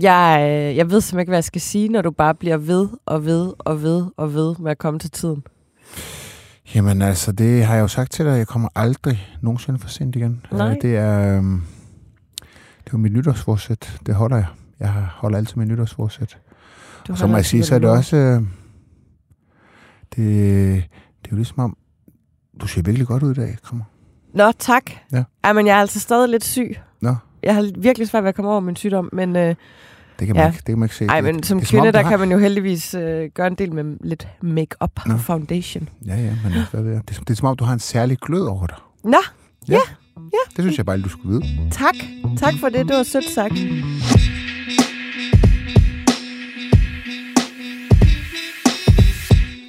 Jeg, øh, jeg ved simpelthen ikke, hvad jeg skal sige, når du bare bliver ved og ved og ved og ved med at komme til tiden. Jamen altså, det har jeg jo sagt til dig, jeg kommer aldrig nogensinde for sent igen. Øh, Nej. Det er, øhm, det er jo mit nytårsforsæt, det holder jeg. Jeg holder altid mit nytårsforsæt. Du Og må jeg altid, sige, hvad så er det også... Øh, det, det er jo ligesom om, du ser virkelig godt ud i dag, kommer. Nå, tak. Ja. Ej, men jeg er altså stadig lidt syg. Nå. Jeg har virkelig svært ved at komme over min sygdom, men, øh, Det kan man, Ja. ikke, det kan man ikke se. ej, Det- men som det er kvinde, om, der har- kan man jo heldigvis øh, gøre en del med lidt make-up Nå. foundation. Ja, ja, men hvad ved jeg? Det, er, som- det er som om, du har en særlig glød over dig. Nå, Det synes jeg bare, du skulle vide. tak. Tak for det. Det var sødt sagt.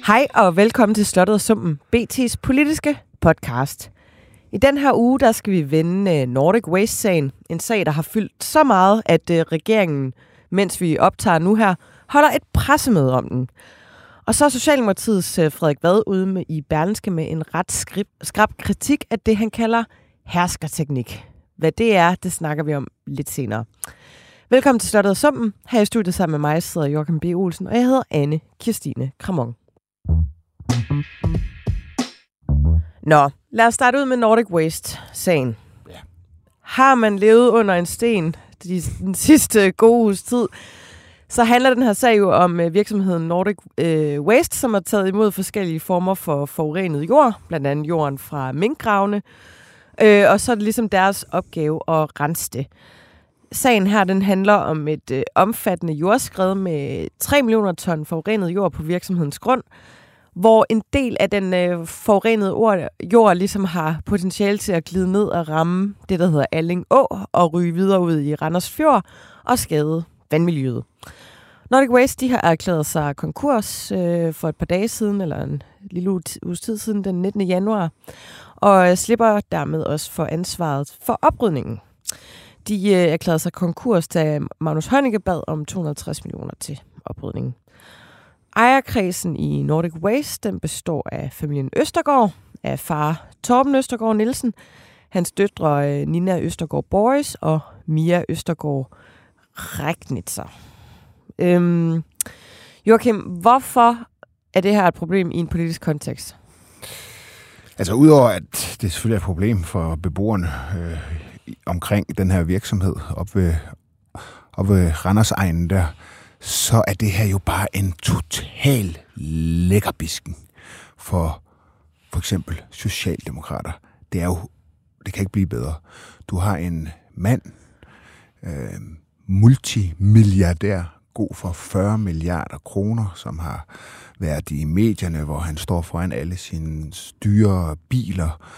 Hej og velkommen til Slottet og Sumpen, BT's politiske podcast. I den her uge, der skal vi vende øh, Nordic Waste-sagen. En sag, der har fyldt så meget, at øh, regeringen, mens vi optager nu her, holder et pressemøde om den. Og så er Socialdemokratiets øh, Frederik Vad ude med, i Berlinske med en ret skrib, skrab kritik af det, han kalder herskerteknik. Hvad det er, det snakker vi om lidt senere. Velkommen til Slottet og Summen. Her i studiet sammen med mig sidder Joachim B. Olsen, og jeg hedder Anne Kirstine Kramon. Nå, lad os starte ud med Nordic Waste-sagen. Ja. Har man levet under en sten de, den sidste gode uges tid, så handler den her sag jo om øh, virksomheden Nordic øh, Waste, som har taget imod forskellige former for forurenet jord, blandt andet jorden fra minkgravene, øh, og så er det ligesom deres opgave at rense det. Sagen her, den handler om et øh, omfattende jordskred med 3 millioner ton forurenet jord på virksomhedens grund, hvor en del af den øh, forurenede ord, jord ligesom har potentiale til at glide ned og ramme det, der hedder Alling Å, og ryge videre ud i Randers Fjord og skade vandmiljøet. Nordic Waste de har erklæret sig konkurs øh, for et par dage siden, eller en lille uge uges tid siden, den 19. januar, og øh, slipper dermed også for ansvaret for oprydningen. De øh, erklærede sig konkurs, da Magnus Heunicke bad om 250 millioner til oprydningen. Ejerkredsen i Nordic Waste den består af familien Østergaard, af far Torben Østergaard Nielsen, hans døtre øh, Nina Østergaard Boys og Mia Østergaard Regnitzer. Øhm, Joachim, hvorfor er det her et problem i en politisk kontekst? Altså udover at det selvfølgelig er et problem for beboerne øh, omkring den her virksomhed op ved, op ved Randersegnen der, så er det her jo bare en total lækkerbisken for for eksempel Socialdemokrater. Det er jo, det kan ikke blive bedre. Du har en mand, øh, multimilliardær, god for 40 milliarder kroner, som har været i medierne, hvor han står foran alle sine dyre biler.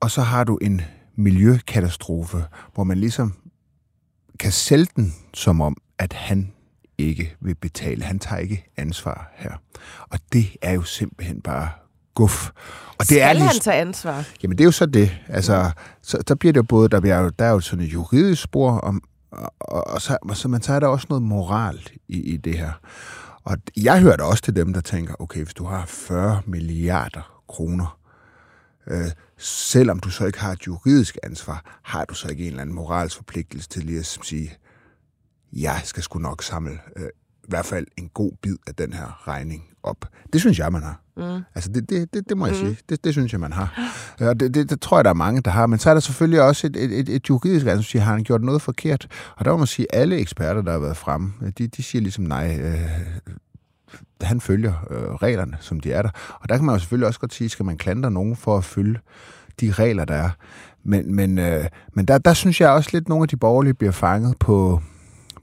Og så har du en miljøkatastrofe, hvor man ligesom kan sælge den som om, at han ikke vil betale. Han tager ikke ansvar her. Og det er jo simpelthen bare guf. Og det Skal er lige han tage ansvar? Jamen det er jo så det. Altså, så, der bliver det jo både, der, bliver jo, der er jo sådan et juridisk spor, om, og, og, og så, så, men så er der også noget moral i, i det her. Og jeg hører da også til dem, der tænker, okay, hvis du har 40 milliarder kroner, øh, selvom du så ikke har et juridisk ansvar, har du så ikke en eller anden moralsk forpligtelse til lige at sige, jeg skal sgu nok samle øh, i hvert fald en god bid af den her regning op. Det synes jeg, man har. Mm. Altså, det, det, det, det må jeg mm. sige. Det, det synes jeg, man har. Og det, det, det tror jeg, der er mange, der har. Men så er der selvfølgelig også et, et, et, et juridisk ansvar, som siger, har han gjort noget forkert? Og der må man sige, at alle eksperter, der har været fremme, de, de siger ligesom, nej, øh, han følger øh, reglerne, som de er der. Og der kan man jo selvfølgelig også godt sige, skal man klandre nogen for at følge de regler, der er. Men, men, øh, men der, der synes jeg også lidt, at nogle af de borgerlige bliver fanget på,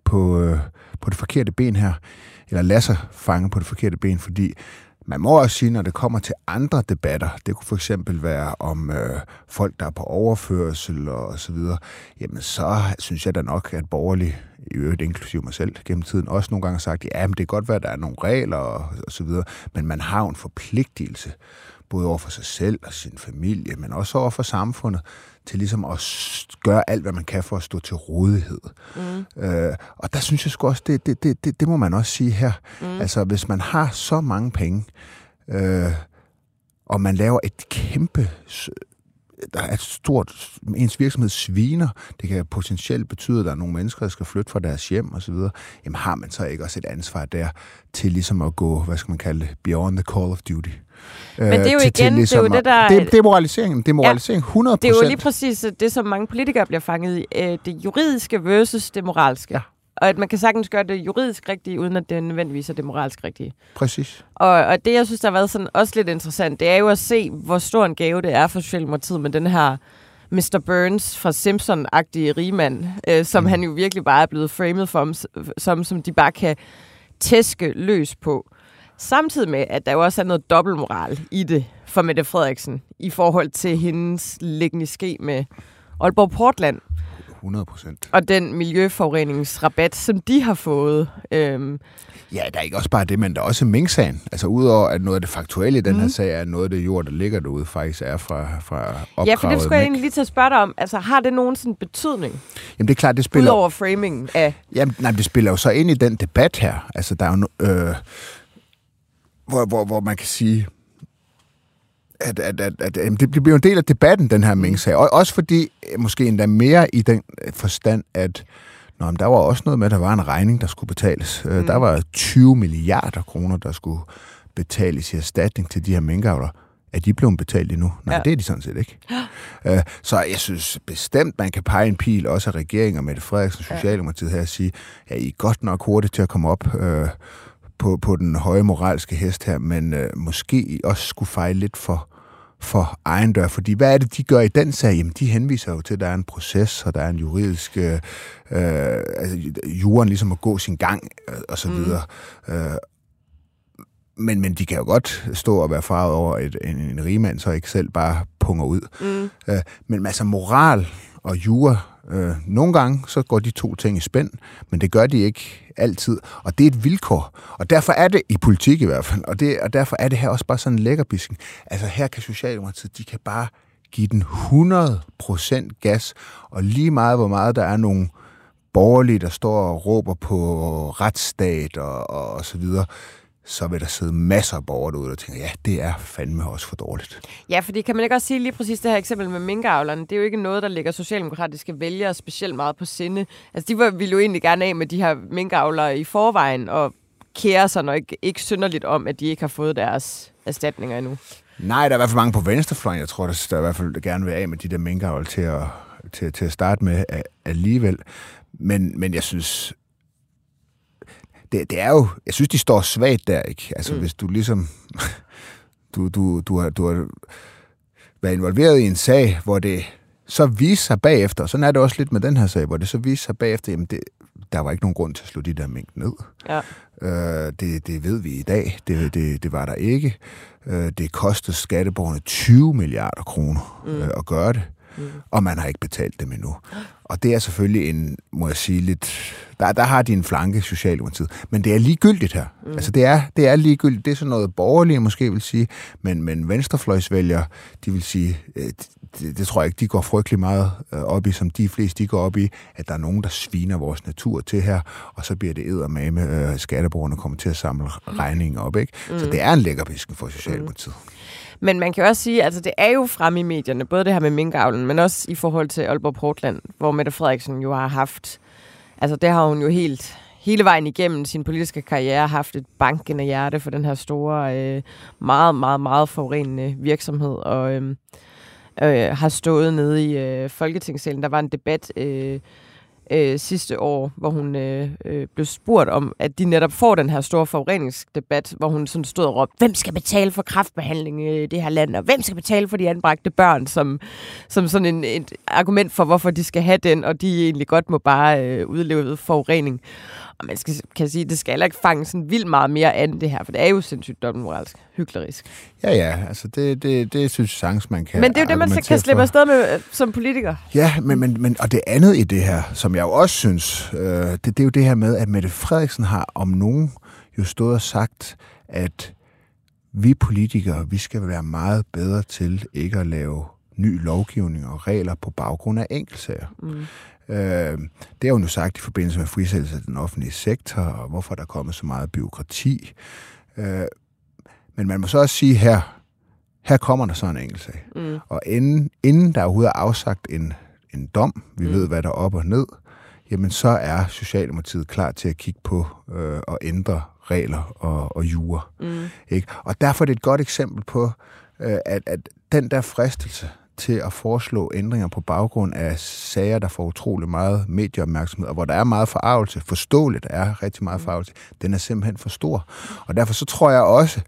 på, øh, på det forkerte ben her. Eller lader sig fange på det forkerte ben, fordi man må også sige, når det kommer til andre debatter, det kunne for eksempel være om øh, folk, der er på overførsel og så videre, jamen så synes jeg da nok, at borgerlig, i øvrigt inklusive mig selv gennem tiden, også nogle gange har sagt, ja, men det kan godt være, at der er nogle regler og, og så videre, men man har en forpligtelse, både over for sig selv og sin familie, men også over for samfundet, til ligesom at gøre alt, hvad man kan for at stå til rådighed. Mm. Øh, og der synes jeg sgu også, det, det, det, det, det må man også sige her. Mm. Altså, hvis man har så mange penge, øh, og man laver et kæmpe der er et stort, ens virksomhed sviner, det kan potentielt betyde, at der er nogle mennesker, der skal flytte fra deres hjem osv., jamen har man så ikke også et ansvar der til ligesom at gå, hvad skal man kalde det, beyond the call of duty? Men det er jo Øh, til- til igen, det er jo det, der- Det, det er moralisering, det er moralisering, 100 Det er jo lige præcis det, som mange politikere bliver fanget i. Øh, Det juridiske versus det moralske. Ja. Og at man kan sagtens gøre det juridisk rigtige, uden at det nødvendigvis er det moralsk rigtige. Præcis. Og, og det, jeg synes, der har været sådan også lidt interessant, det er jo at se, hvor stor en gave det er for Socialdemokratiet med den her Mr. Burns fra Simpson-agtige rigmand, øh, som mm. han jo virkelig bare er blevet framed for, som, som de bare kan tæske løs på. Samtidig med, at der jo også er noget dobbeltmoral i det for Mette Frederiksen, i forhold til hendes liggende ske med Aalborg Portland, 100 procent. og den miljøforureningsrabat, som de har fået. Øhm, Ja, der er ikke også bare det, men der er også Mink-sagen. Altså udover at noget af det faktuelle i den Mhm. her sag, er noget af det jord, der ligger derude, faktisk er fra, fra opgravet ja, for det skulle jeg egentlig lige til at spørge dig om. Altså, har det nogen sådan betydning, Jamen det er klart, det spiller... udover framingen af... Jamen, nej, det spiller jo så ind i den debat her. Altså, der er jo... Øh, hvor, hvor, hvor man kan sige, at, at, at, at jamen, det bliver en del af debatten, den her Mink-sag. Og også fordi, øh, måske endda mere i den øh, forstand, at Nå, men der var også noget med, at der var en regning, der skulle betales. Mm. Der var 20 milliarder kroner, der skulle betales i erstatning til de her minkavler. Er de blevet betalt endnu? Nej, Ja. ja. det er de sådan set ikke. Øh, Så jeg synes bestemt, man kan pege en pil, også af regeringen og Mette Frederiksen og Socialdemokratiet her, og sige, ja, I er godt nok hurtigt til at komme op øh, på, på den høje moralske hest her, men øh, måske også skulle fejle lidt for, for egen dør. Fordi hvad er det, de gør i den sag? Jamen, de henviser jo til, at der er en proces, og der er en juridisk... Øh, øh, altså, juren ligesom at gå sin gang, øh, og så videre. Øh, men, men de kan jo godt stå og være farvet over, at en, en rigmand så ikke selv bare punger ud. Mm. Øh, men altså moral og jura, øh, nogle gange så går de to ting i spænd, men det gør de ikke altid. Og det er et vilkår. Og derfor er det i politik i hvert fald, og, det, og derfor er det her også bare sådan en lækkerbisken. Altså her kan Socialdemokratiet, de kan bare give den 100% gas, og lige meget hvor meget der er nogle borgerlige, der står og råber på retsstat og, og, og så videre, så vil der sidde masser af borgere derude, der tænker, ja, det er fandme også for dårligt. Ja, fordi kan man ikke også sige lige præcis det her eksempel med minkavlerne? Det er jo ikke noget, der ligger socialdemokratiske vælgere specielt meget på sinde. Altså, de ville jo egentlig gerne af med de her minkavlere i forvejen, og kære sig nok ikke, ikke synderligt om, at de ikke har fået deres erstatninger endnu. Nej, der er i hvert fald mange på venstrefløjen, jeg tror, der, der i hvert fald gerne vil af med de der minkavl til at, til, til at starte med alligevel. Men, men jeg synes, det, det er jo, jeg synes, de står svagt der, ikke? Altså, Mm. hvis du ligesom, du, du, du, har, du har været involveret i en sag, hvor det så viser sig bagefter, og sådan er det også lidt med den her sag, hvor det så viser sig bagefter, jamen det, der var ikke nogen grund til at slå de der mink ned. Ja. Øh, det, det ved vi i dag. Det, det, det var der ikke. Øh, det kostede skatteborgerne 20 milliarder kroner mm. øh, at gøre det, mm. og man har ikke betalt dem endnu. Og det er selvfølgelig en, må jeg sige, lidt... Der, der har de en flanke, Socialdemokratiet. Men det er ligegyldigt her. Mm. Altså, det er, det er ligegyldigt. Det er sådan noget borgerlige måske vil sige, men, men venstrefløjsvælgere, de vil sige, øh, det, det tror jeg ikke, de går frygtelig meget øh, op i, som de fleste, de går op i, at der er nogen, der sviner vores natur til her, og så bliver det eddermame, øh, skatteborgerne kommer til at samle regningen op, ikke? Mm. Så det er en lækkerbisken for Socialdemokratiet. Men man kan også sige, altså det er jo fremme i medierne, både det her med minkavlen, men også i forhold til Aalborg Portland, hvor Mette Frederiksen jo har haft, altså det har hun jo helt, hele vejen igennem sin politiske karriere haft et bankende hjerte for den her store, øh, meget, meget, meget forurenende virksomhed, og øh, øh, har stået nede i øh, Folketingssalen. Der var en debat øh, øh, sidste år, hvor hun øh, øh, blev spurgt om, at de netop får den her store forureningsdebat, hvor hun sådan stod og råbte, hvem skal betale for kraftbehandling i det her land, og hvem skal betale for de anbragte børn, som, som sådan en, et argument for, hvorfor de skal have den, og de egentlig godt må bare øh, udleve forurening. Og man skal, kan sige, det skal heller ikke fange sådan vildt meget mere an det her, for det er jo sindssygt dobbeltmoralsk, hyklerisk. Ja, ja, altså det, det, det synes jeg sagtens, man kan Men det er jo det, man så kan slippe afsted med øh, som politiker. Ja, men, men, men, og det andet i det her, som jeg jo også synes, øh, det, det er jo det her med, at Mette Frederiksen har om nogen jo stået og sagt, at vi politikere, vi skal være meget bedre til ikke at lave ny lovgivning og regler på baggrund af enkeltsager. Mm. Øh, det har hun jo sagt i forbindelse med frisættelse af den offentlige sektor, og hvorfor der er kommet så meget byråkrati. Øh, men man må så også sige her, her kommer der så en enkeltsag. Mm. Og inden, inden der overhovedet er afsagt en, en dom, vi mm. ved, hvad der er op og ned, jamen så er Socialdemokratiet klar til at kigge på øh, og ændre regler og, og jure. Mm. Ikke? Og derfor er det et godt eksempel på, øh, at, at den der fristelse til at foreslå ændringer på baggrund af sager, der får utrolig meget medieopmærksomhed, og hvor der er meget forarvelse, forståeligt er rigtig meget mm. forarvelse, den er simpelthen for stor. Og derfor så tror jeg også,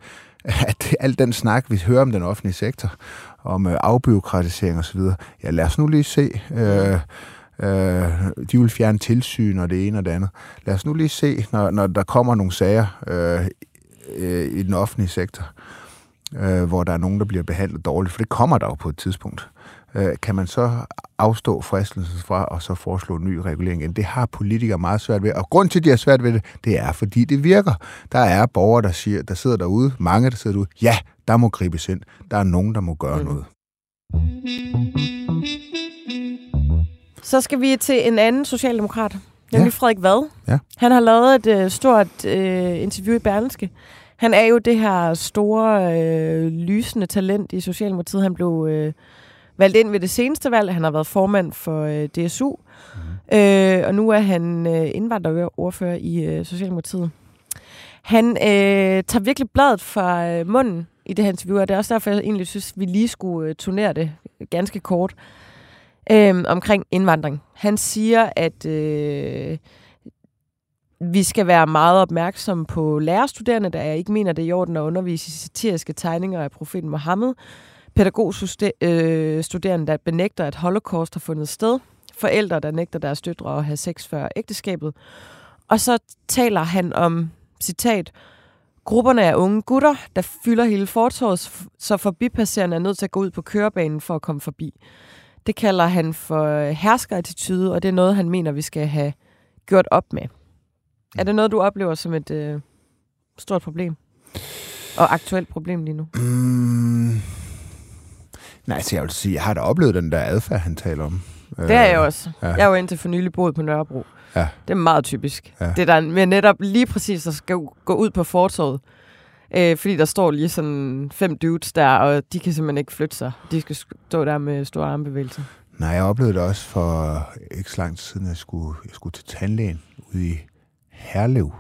at al den snak, vi hører om den offentlige sektor, om øh, afbyråkratisering osv., ja, lad os nu lige se... Øh, Øh, de vil fjerne tilsyn og det ene og det andet. Lad os nu lige se, når, når der kommer nogle sager øh, øh, i den offentlige sektor, øh, hvor der er nogen, der bliver behandlet dårligt, for det kommer der jo på et tidspunkt. Øh, kan man så afstå fristelsen fra og så foreslå en ny regulering igen? Det har politikere meget svært ved, og grund til, at de har svært ved det, det er, fordi det virker. Der er borgere, der, siger, der sidder derude, mange, der sidder derude, ja, der må gribes ind. Der er nogen, der må gøre mm. noget. Så skal vi til en anden socialdemokrat, nemlig ja. Frederik Vad. Ja. Han har lavet et øh, stort øh, interview i Berlingske. Han er jo det her store, øh, lysende talent i Socialdemokratiet. Han blev øh, valgt ind ved det seneste valg. Han har været formand for øh, DSU. Mm. Øh, og nu er han øh, indvandrerordfører i øh, Socialdemokratiet. Han øh, tager virkelig bladet fra øh, munden i det her interview, og det er også derfor, jeg egentlig synes, vi lige skulle øh, turnere det ganske kort øh, omkring indvandring. Han siger, at øh, vi skal være meget opmærksomme på lærerstuderende, der jeg ikke mener, det er i orden at undervise i satiriske tegninger af profeten Mohammed. Pædagogstuderende, øh, der benægter, at holocaust har fundet sted. Forældre, der nægter deres døtre at have sex før ægteskabet. Og så taler han om, citat, Grupperne af unge gutter, der fylder hele fortorvet, så forbipasserende er nødt til at gå ud på kørebanen for at komme forbi. Det kalder han for øh, herskerattitude, og det er noget, han mener, vi skal have gjort op med. Er det noget, du oplever som et øh, stort problem? Og aktuelt problem lige nu? Mm. Nej, så jeg vil sige, jeg har da oplevet den der adfærd, han taler om. Det er jeg også. Ja. Jeg har jo indtil for nylig boet på Nørrebro. Ja. Det er meget typisk. Ja. Det der med netop lige præcis, der skal gå ud på fortorvet. Øh, fordi der står lige sådan fem dudes der, og de kan simpelthen ikke flytte sig. De skal stå der med store armbevægelser. Nej, jeg oplevede det også for ikke så lang tid siden, jeg skulle, jeg skulle til tandlægen ude i Herlev.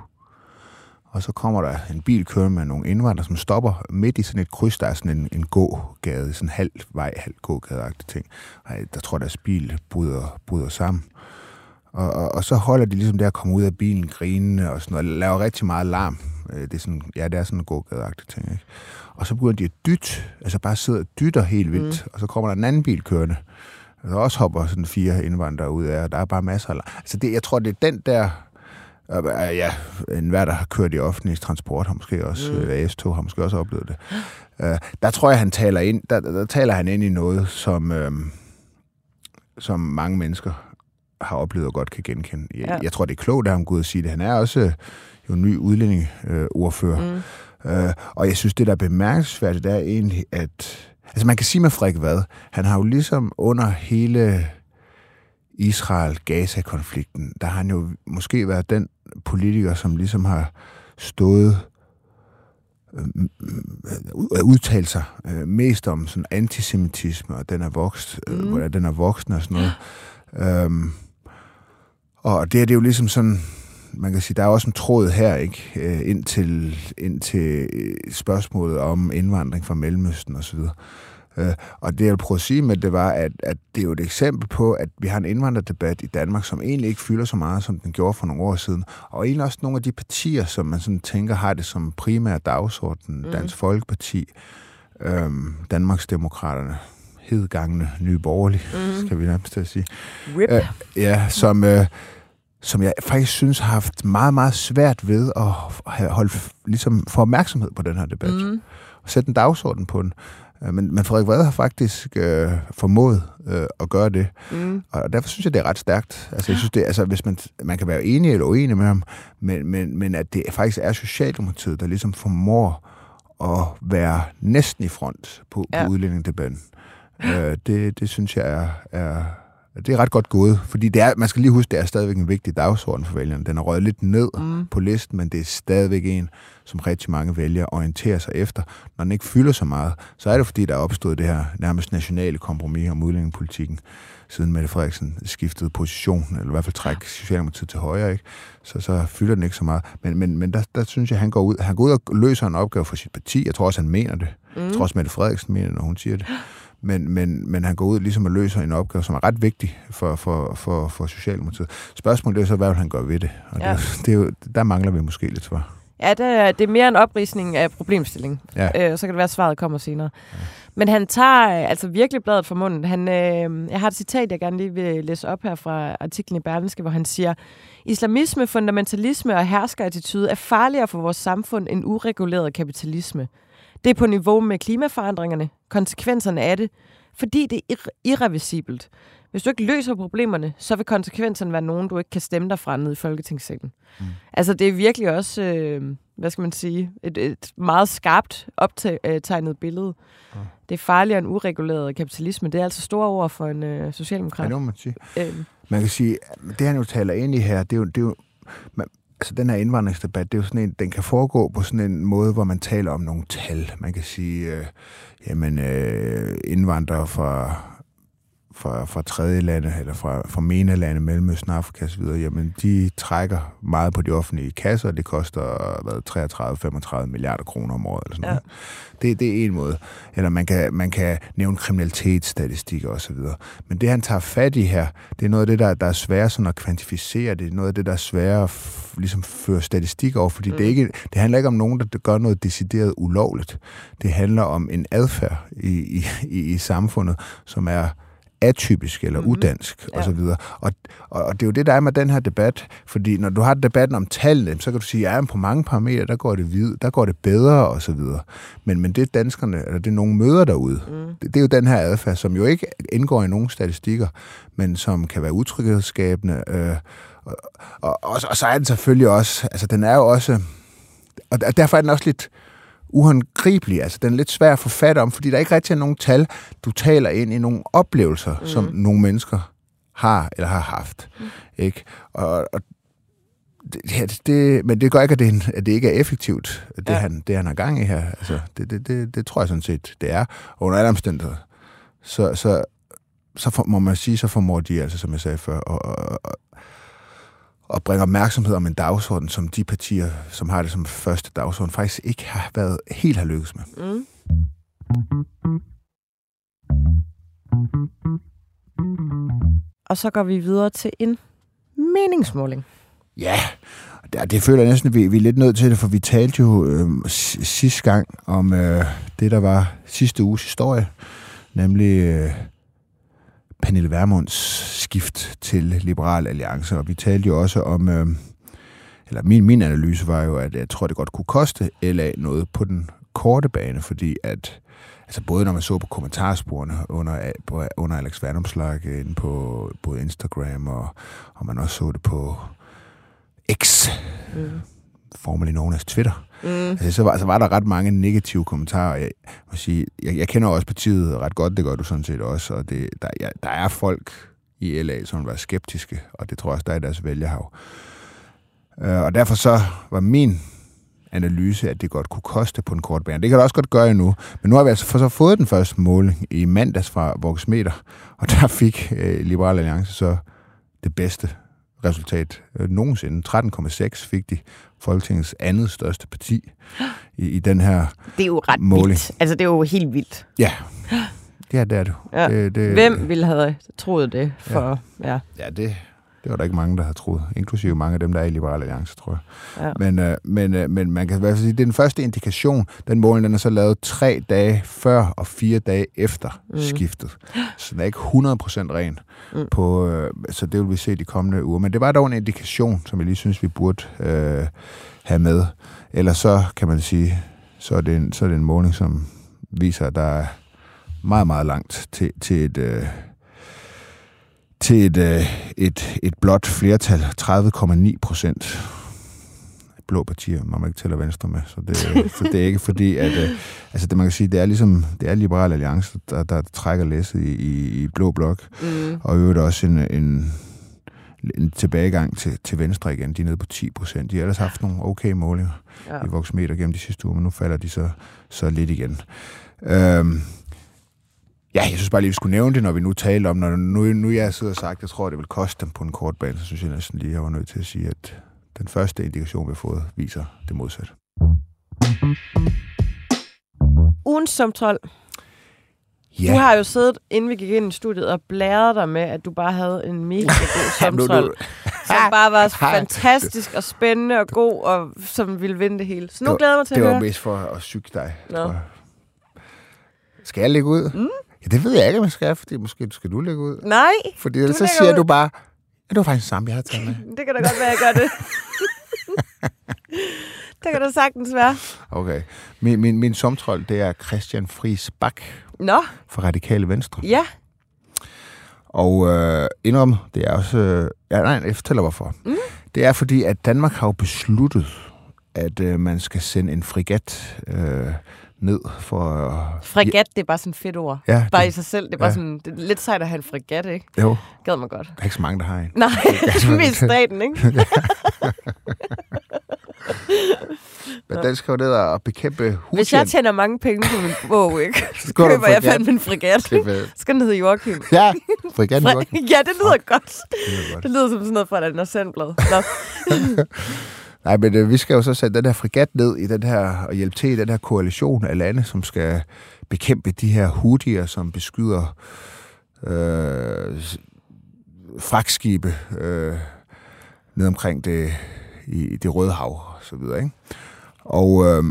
Og så kommer der en bil kører med nogle indvandrere, som stopper midt i sådan et kryds, der er sådan en, en gågade, sådan halv vej, halv gågade ting. Ej, der tror, deres bil bryder, bryder sammen. Og, og, og, så holder de ligesom der at komme ud af bilen grinende og sådan noget, og laver rigtig meget larm. Øh, det er sådan, ja, det er sådan en gågade ting, ikke? Og så begynder de at dytte, altså bare sidder og dytter helt vildt, mm. og så kommer der en anden bil kørende, der også hopper sådan fire indvandrere ud af, og der er bare masser af... Altså det, jeg tror, det er den der Ja, en hver, der har kørt i offentlig transport, har måske også, mm. Øh, AS-tog har måske også oplevet det. Uh, der tror jeg, han taler ind, der, der taler han ind i noget, som, uh, som mange mennesker har oplevet og godt kan genkende. Jeg, ja. jeg tror, det er klogt af ham Gud at sige det. Han er også uh, jo ny udlændingeordfører. Uh, mm. uh, og jeg synes, det der er bemærkelsesværdigt, det er egentlig, at... Altså man kan sige med Frik hvad, han har jo ligesom under hele Israel-Gaza-konflikten, der har han jo måske været den politiker, som ligesom har stået øh, udtalt sig øh, mest om sådan antisemitisme, og den er vokst, øh, mm. hvordan den er voksen og sådan noget. Øhm, og det er det jo ligesom sådan, man kan sige, der er også en tråd her, ikke? Øh, ind til, ind til øh, spørgsmålet om indvandring fra Mellemøsten osv. Øh, og det, jeg vil prøve at sige med det, var, at, at det er jo et eksempel på, at vi har en indvandrerdebat i Danmark, som egentlig ikke fylder så meget, som den gjorde for nogle år siden. Og egentlig også nogle af de partier, som man sådan tænker har det som primær dagsorden. Mm. Dansk Folkeparti, øhm, Danmarksdemokraterne, hedgangene Nye Borgerlige, mm. skal vi nærmest til at sige. Rip. Øh, ja, som... Øh, som jeg faktisk synes har haft meget, meget svært ved at holde, ligesom, få opmærksomhed på den her debat. Mm. Og sætte en dagsorden på den. Øh, men, men Frederik Vrede har faktisk øh, formået øh, at gøre det. Mm. Og derfor synes jeg, det er ret stærkt. Altså, jeg synes, det, altså, hvis man, man kan være enig eller uenig med ham, men, men, men at det faktisk er Socialdemokratiet, der ligesom formår at være næsten i front på, ja. på udlændingedebatten. Øh, det, det synes jeg er, er, Det er ret godt gået, fordi det er, man skal lige huske, det er stadigvæk en vigtig dagsorden for vælgerne. Den er røget lidt ned mm. på listen, men det er stadigvæk en, som rigtig mange vælgere orienterer sig efter. Når den ikke fylder så meget, så er det fordi, der er opstået det her nærmest nationale kompromis om udlændingepolitikken, siden Mette Frederiksen skiftede position, eller i hvert fald træk Socialdemokratiet til højre, ikke? Så, så fylder den ikke så meget. Men, men, men der, der synes jeg, han går ud, han går ud og løser en opgave for sit parti. Jeg tror også, han mener det. Mm. Jeg tror også, Mette Frederiksen mener når hun siger det men, men, men han går ud ligesom og løser en opgave, som er ret vigtig for, for, for, for Socialdemokratiet. Spørgsmålet er så, hvad vil han gøre ved det? Og ja. det, det er jo, der mangler vi måske lidt svar. Ja, det er, det er mere en oprisning af problemstillingen. Ja. Øh, så kan det være, at svaret kommer senere. Ja. Men han tager øh, altså virkelig bladet for munden. Han, øh, jeg har et citat, jeg gerne lige vil læse op her fra artiklen i Berlingske, hvor han siger, Islamisme, fundamentalisme og herskerattitude er farligere for vores samfund end ureguleret kapitalisme. Det er på niveau med klimaforandringerne, konsekvenserne af det, fordi det er irreversibelt. Hvis du ikke løser problemerne, så vil konsekvenserne være nogen, du ikke kan stemme dig fra ned i Folketingssalen. Mm. Altså, det er virkelig også, øh, hvad skal man sige, et, et meget skarpt optegnet billede. Mm. Det er farligere end ureguleret kapitalisme. Det er altså store ord for en øh, socialdemokrat. Ja, det må man sige. Øh. Man kan sige, det han jo taler ind i her, det er jo, det er jo man, altså den her indvandringsdebat, det er jo sådan en, den kan foregå på sådan en måde, hvor man taler om nogle tal. Man kan sige, øh, jamen øh, indvandrere fra fra, fra tredje lande, eller fra, fra mene lande, Mellemøsten, Afrika osv., jamen de trækker meget på de offentlige kasser, det koster hvad, 33-35 milliarder kroner om året. Eller sådan ja. noget. Det, det er en måde. Eller man kan, man kan nævne kriminalitetsstatistikker osv. Men det, han tager fat i her, det er noget af det, der, der er svært sådan at kvantificere. Det er noget af det, der er svært at f- ligesom føre statistik over, fordi mm. det, er ikke, det handler ikke om nogen, der gør noget decideret ulovligt. Det handler om en adfærd i, i, i, i samfundet, som er atypisk eller mm-hmm. udansk ja. osv. Og, og, og det er jo det, der er med den her debat, fordi når du har debatten om tallene, så kan du sige, at på mange parametre, der går det vid, der går det bedre osv. Men, men det danskerne, eller det er nogle møder derude, mm. det, det er jo den her adfærd, som jo ikke indgår i nogen statistikker, men som kan være utryghedsskabende. Øh, og, og, og, og så er den selvfølgelig også, altså den er jo også, og derfor er den også lidt, uhåndgribelig. Altså, den er lidt svær at få fat om, fordi der ikke rigtig er nogen tal. Du taler ind i nogle oplevelser, mm. som nogle mennesker har eller har haft. Mm. Ikke? Og, og det, ja, det, men det gør ikke, at det, at det ikke er effektivt, det, ja. han, det han har gang i her. Altså, det, det, det, det tror jeg sådan set, det er. Og under alle omstændigheder, så, så, så for, må man sige, så formår de, altså, som jeg sagde før, at, at, og bringer opmærksomhed om en dagsorden, som de partier, som har det som første dagsorden, faktisk ikke har været helt har lykkes med. Mm. Og så går vi videre til en meningsmåling. Ja, det, det føler jeg næsten, at vi, vi er lidt nødt til det, for vi talte jo øh, sidste gang om øh, det, der var sidste uges historie, nemlig øh, Pernille Vermunds skift til Liberal Alliance, og vi talte jo også om, øh, eller min, min analyse var jo, at jeg tror, det godt kunne koste LA noget på den korte bane, fordi at altså både når man så på kommentarsporene under, under Alex Vandomslag øh, inde på både Instagram, og, og man også så det på X, mm formerly known as Twitter, Mm. Altså, så, var, så var der ret mange negative kommentarer. Jeg, må sige, jeg, jeg kender også partiet ret godt, det gør du sådan set også, og det, der, ja, der er folk i LA, som var skeptiske, og det tror jeg også, der er i deres vælgerhav. Uh, og derfor så var min analyse, at det godt kunne koste på en kort bane. Det kan det også godt gøre endnu. Men nu har vi altså for så fået den første måling i mandags fra Voxmeter, og der fik uh, Liberal Alliance så det bedste resultat øh, nogensinde. 13,6 fik de Folketingets andet største parti i, i den her Det er jo ret måling. vildt. Altså, det er jo helt vildt. Ja. Ja, det er det. Ja. det, det Hvem ville have troet det? For, ja. ja. ja, det, det var der ikke mange, der har troet. Inklusive mange af dem, der er i Liberale Alliance, tror jeg. Ja. Men, øh, men, øh, men man kan i hvert fald sige, det er den første indikation. Den måling den er så lavet tre dage før og fire dage efter mm. skiftet. Så den er ikke 100% ren. Mm. På, øh, så det vil vi se de kommende uger. Men det var dog en indikation, som jeg lige synes, vi burde øh, have med. Ellers så kan man sige, så er det en, så er det en måling, som viser, at der er meget, meget langt til, til et... Øh, til et, øh, et, et blot flertal, 30,9 procent. blå partier, man må ikke tælle Venstre med, så det, så det er ikke fordi, at... Øh, altså det man kan sige, det er ligesom, det er Liberal Alliance, der, der trækker læsset i, i, i blå blok, mm. og i øvrigt også en, en, en tilbagegang til, til Venstre igen. De er nede på 10 procent. De har ellers haft nogle okay målinger ja. i voksmeter gennem de sidste uger, men nu falder de så, så lidt igen. Øhm, Ja, jeg synes bare lige, vi skulle nævne det, når vi nu taler om, når nu, nu jeg sidder og sagt, jeg tror, det vil koste dem på en kort bane, så synes jeg næsten lige, jeg var nødt til at sige, at den første indikation, vi har fået, viser det modsatte. Ugens som 12. Ja. Du har jo siddet, inden vi gik ind i studiet, og blæret dig med, at du bare havde en mega god 12. som bare var fantastisk og spændende og god, og som ville vinde det hele. Så nu det var, glæder jeg mig til det at var høre. mest for at syge dig. Nå. Skal jeg lægge ud? Mm. Ja, det ved jeg ikke, om jeg skal, fordi måske skal du lægge ud. Nej, Fordi ellers så siger ud. du bare, ja, det var faktisk samme, jeg havde taget med. det kan da godt være, jeg gør det. det kan da sagtens være. Okay. Min, min, min somtrold, det er Christian Friis Bak Nå, fra Radikale Venstre. ja. Og øh, indrøm, det er også... Øh, ja, nej, jeg fortæller hvorfor. Mm. Det er fordi, at Danmark har jo besluttet, at øh, man skal sende en frigat øh, ned for... Øh, Fregat, det er bare sådan et fedt ord. Ja, Bare det- i sig selv. Det er bare ja. sådan, det er lidt sejt at have en fregat, ikke? Jo, Gad mig godt. der er ikke så mange, der har en. Nej, mest staten, ikke? Men den skal jo ned og bekæmpe Hvis jeg tjener mange penge på min bog, ikke? Så køber jeg fandme en fregat. Skal den hedde Joachim? Ja, er godt. ja, det lyder godt. Det er godt. Det lyder som sådan noget fra et Andersandblad. Nej, men øh, vi skal jo så sætte den her frigat ned i den her, og hjælpe til i den her koalition af lande, som skal bekæmpe de her hoodier, som beskyder øh, fragtskibe øh, ned omkring det, i, det røde hav og så videre, ikke? Og, øh,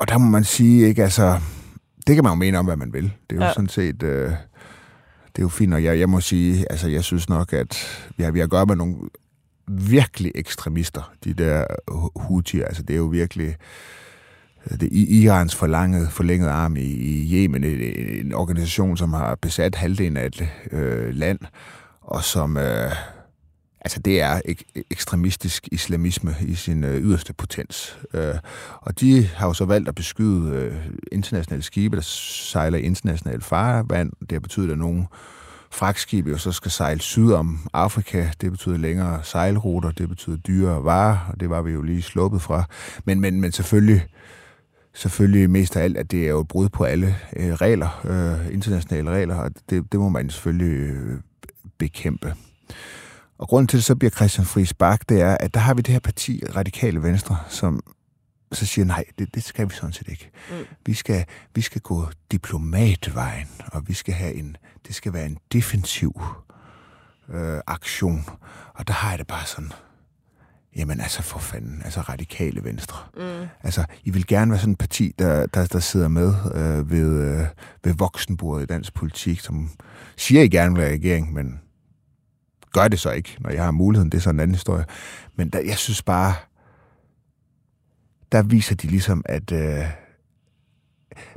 og der må man sige, ikke, altså, det kan man jo mene om, hvad man vil. Det er jo Ja. ja. sådan set, øh, det er jo fint, og jeg, jeg må sige, altså, jeg synes nok, at vi har, vi har at gøre med nogle virkelig ekstremister, de der Houthi, altså det er jo virkelig det er Irans forlanget, forlængede arm i, i Yemen, en, organisation, som har besat halvdelen af et øh, land, og som, øh, altså det er ek- ekstremistisk islamisme i sin øh, yderste potens. Øh, og de har jo så valgt at beskyde øh, internationale skibe, der sejler i internationalt farvand. Det har betydet, at nogle fragtskib jo så skal sejle syd om Afrika. Det betyder længere sejlruter, det betyder dyrere varer, og det var vi jo lige sluppet fra. Men, men, men selvfølgelig, selvfølgelig mest af alt, at det er jo et brud på alle øh, regler, øh, internationale regler, og det, det må man selvfølgelig øh, bekæmpe. Og grunden til, at det så bliver Christian Friis Bak, det er, at der har vi det her parti, Radikale Venstre, som så siger, nej, det, det skal vi sådan set ikke. Mm. Vi, skal, vi skal gå diplomatvejen, og vi skal have en, det skal være en defensiv øh, aktion. Og der har jeg det bare sådan, jamen altså for fanden, altså radikale venstre. Mm. Altså, I vil gerne være sådan et parti, der, der, der sidder med øh, ved, øh, ved voksenbordet i dansk politik, som siger, I gerne vil være regering, men gør det så ikke, når jeg har muligheden. Det er sådan en anden historie. Men der, jeg synes bare, der viser de ligesom, at øh,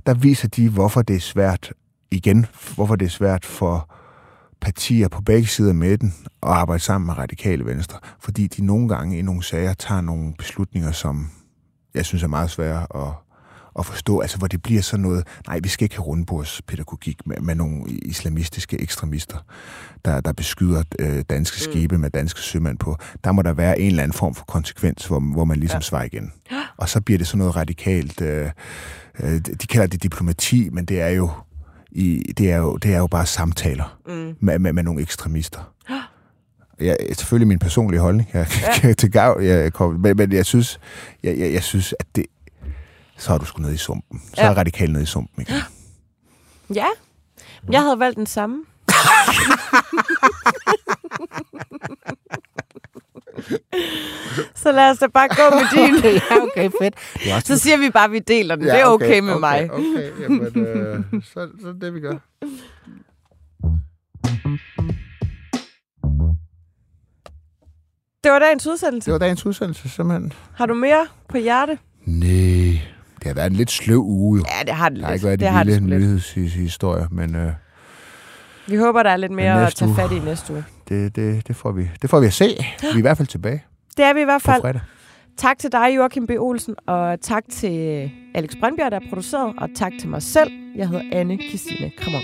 der viser de, hvorfor det er svært, igen, hvorfor det er svært for partier på begge sider med den at arbejde sammen med radikale venstre. Fordi de nogle gange i nogle sager tager nogle beslutninger, som jeg synes er meget svære at, at forstå. Altså hvor det bliver sådan noget, nej, vi skal ikke have rundbordspædagogik med, med nogle islamistiske ekstremister, der, der beskyder øh, danske skibe med danske sømænd på. Der må der være en eller anden form for konsekvens, hvor, hvor man ligesom ja. svarer igen. Og så bliver det sådan noget radikalt. Øh, øh, de kalder det diplomati, men det er jo i, det, er jo, det er jo bare samtaler Mm. med, med, med nogle ekstremister. Jeg, selvfølgelig min personlige holdning jeg, ja. til gav, jeg, kom, men, men jeg synes, jeg, jeg, jeg synes, at det, så er du sgu nede i sumpen. Så Ja. er radikal nede i sumpen igen. Ja, jeg havde valgt den samme. Så lad os da bare gå med din. ja, okay, fedt. Det også Så siger vi bare, at vi deler den. Det er okay med okay, mig. Okay, jamen, øh, så, så er det det, vi gør. Det var dagens udsendelse. Det var dagens udsendelse, simpelthen. Har du mere på hjerte? Nej, det har været en lidt sløv uge, jo. Ja, det har det Der har lidt. ikke været det det vilde lidt. nyhedshistorier, men øh, Vi håber, der er lidt mere at tage fat i næste uge. det, det, det, får vi, det får vi at se. Vi er i hvert fald tilbage Det er vi i hvert på fald. fredag. Tak til dig, Joachim B. Olsen, og tak til Alex Brandbjerg, der er produceret, og tak til mig selv. Jeg hedder Anne Christine Kramon.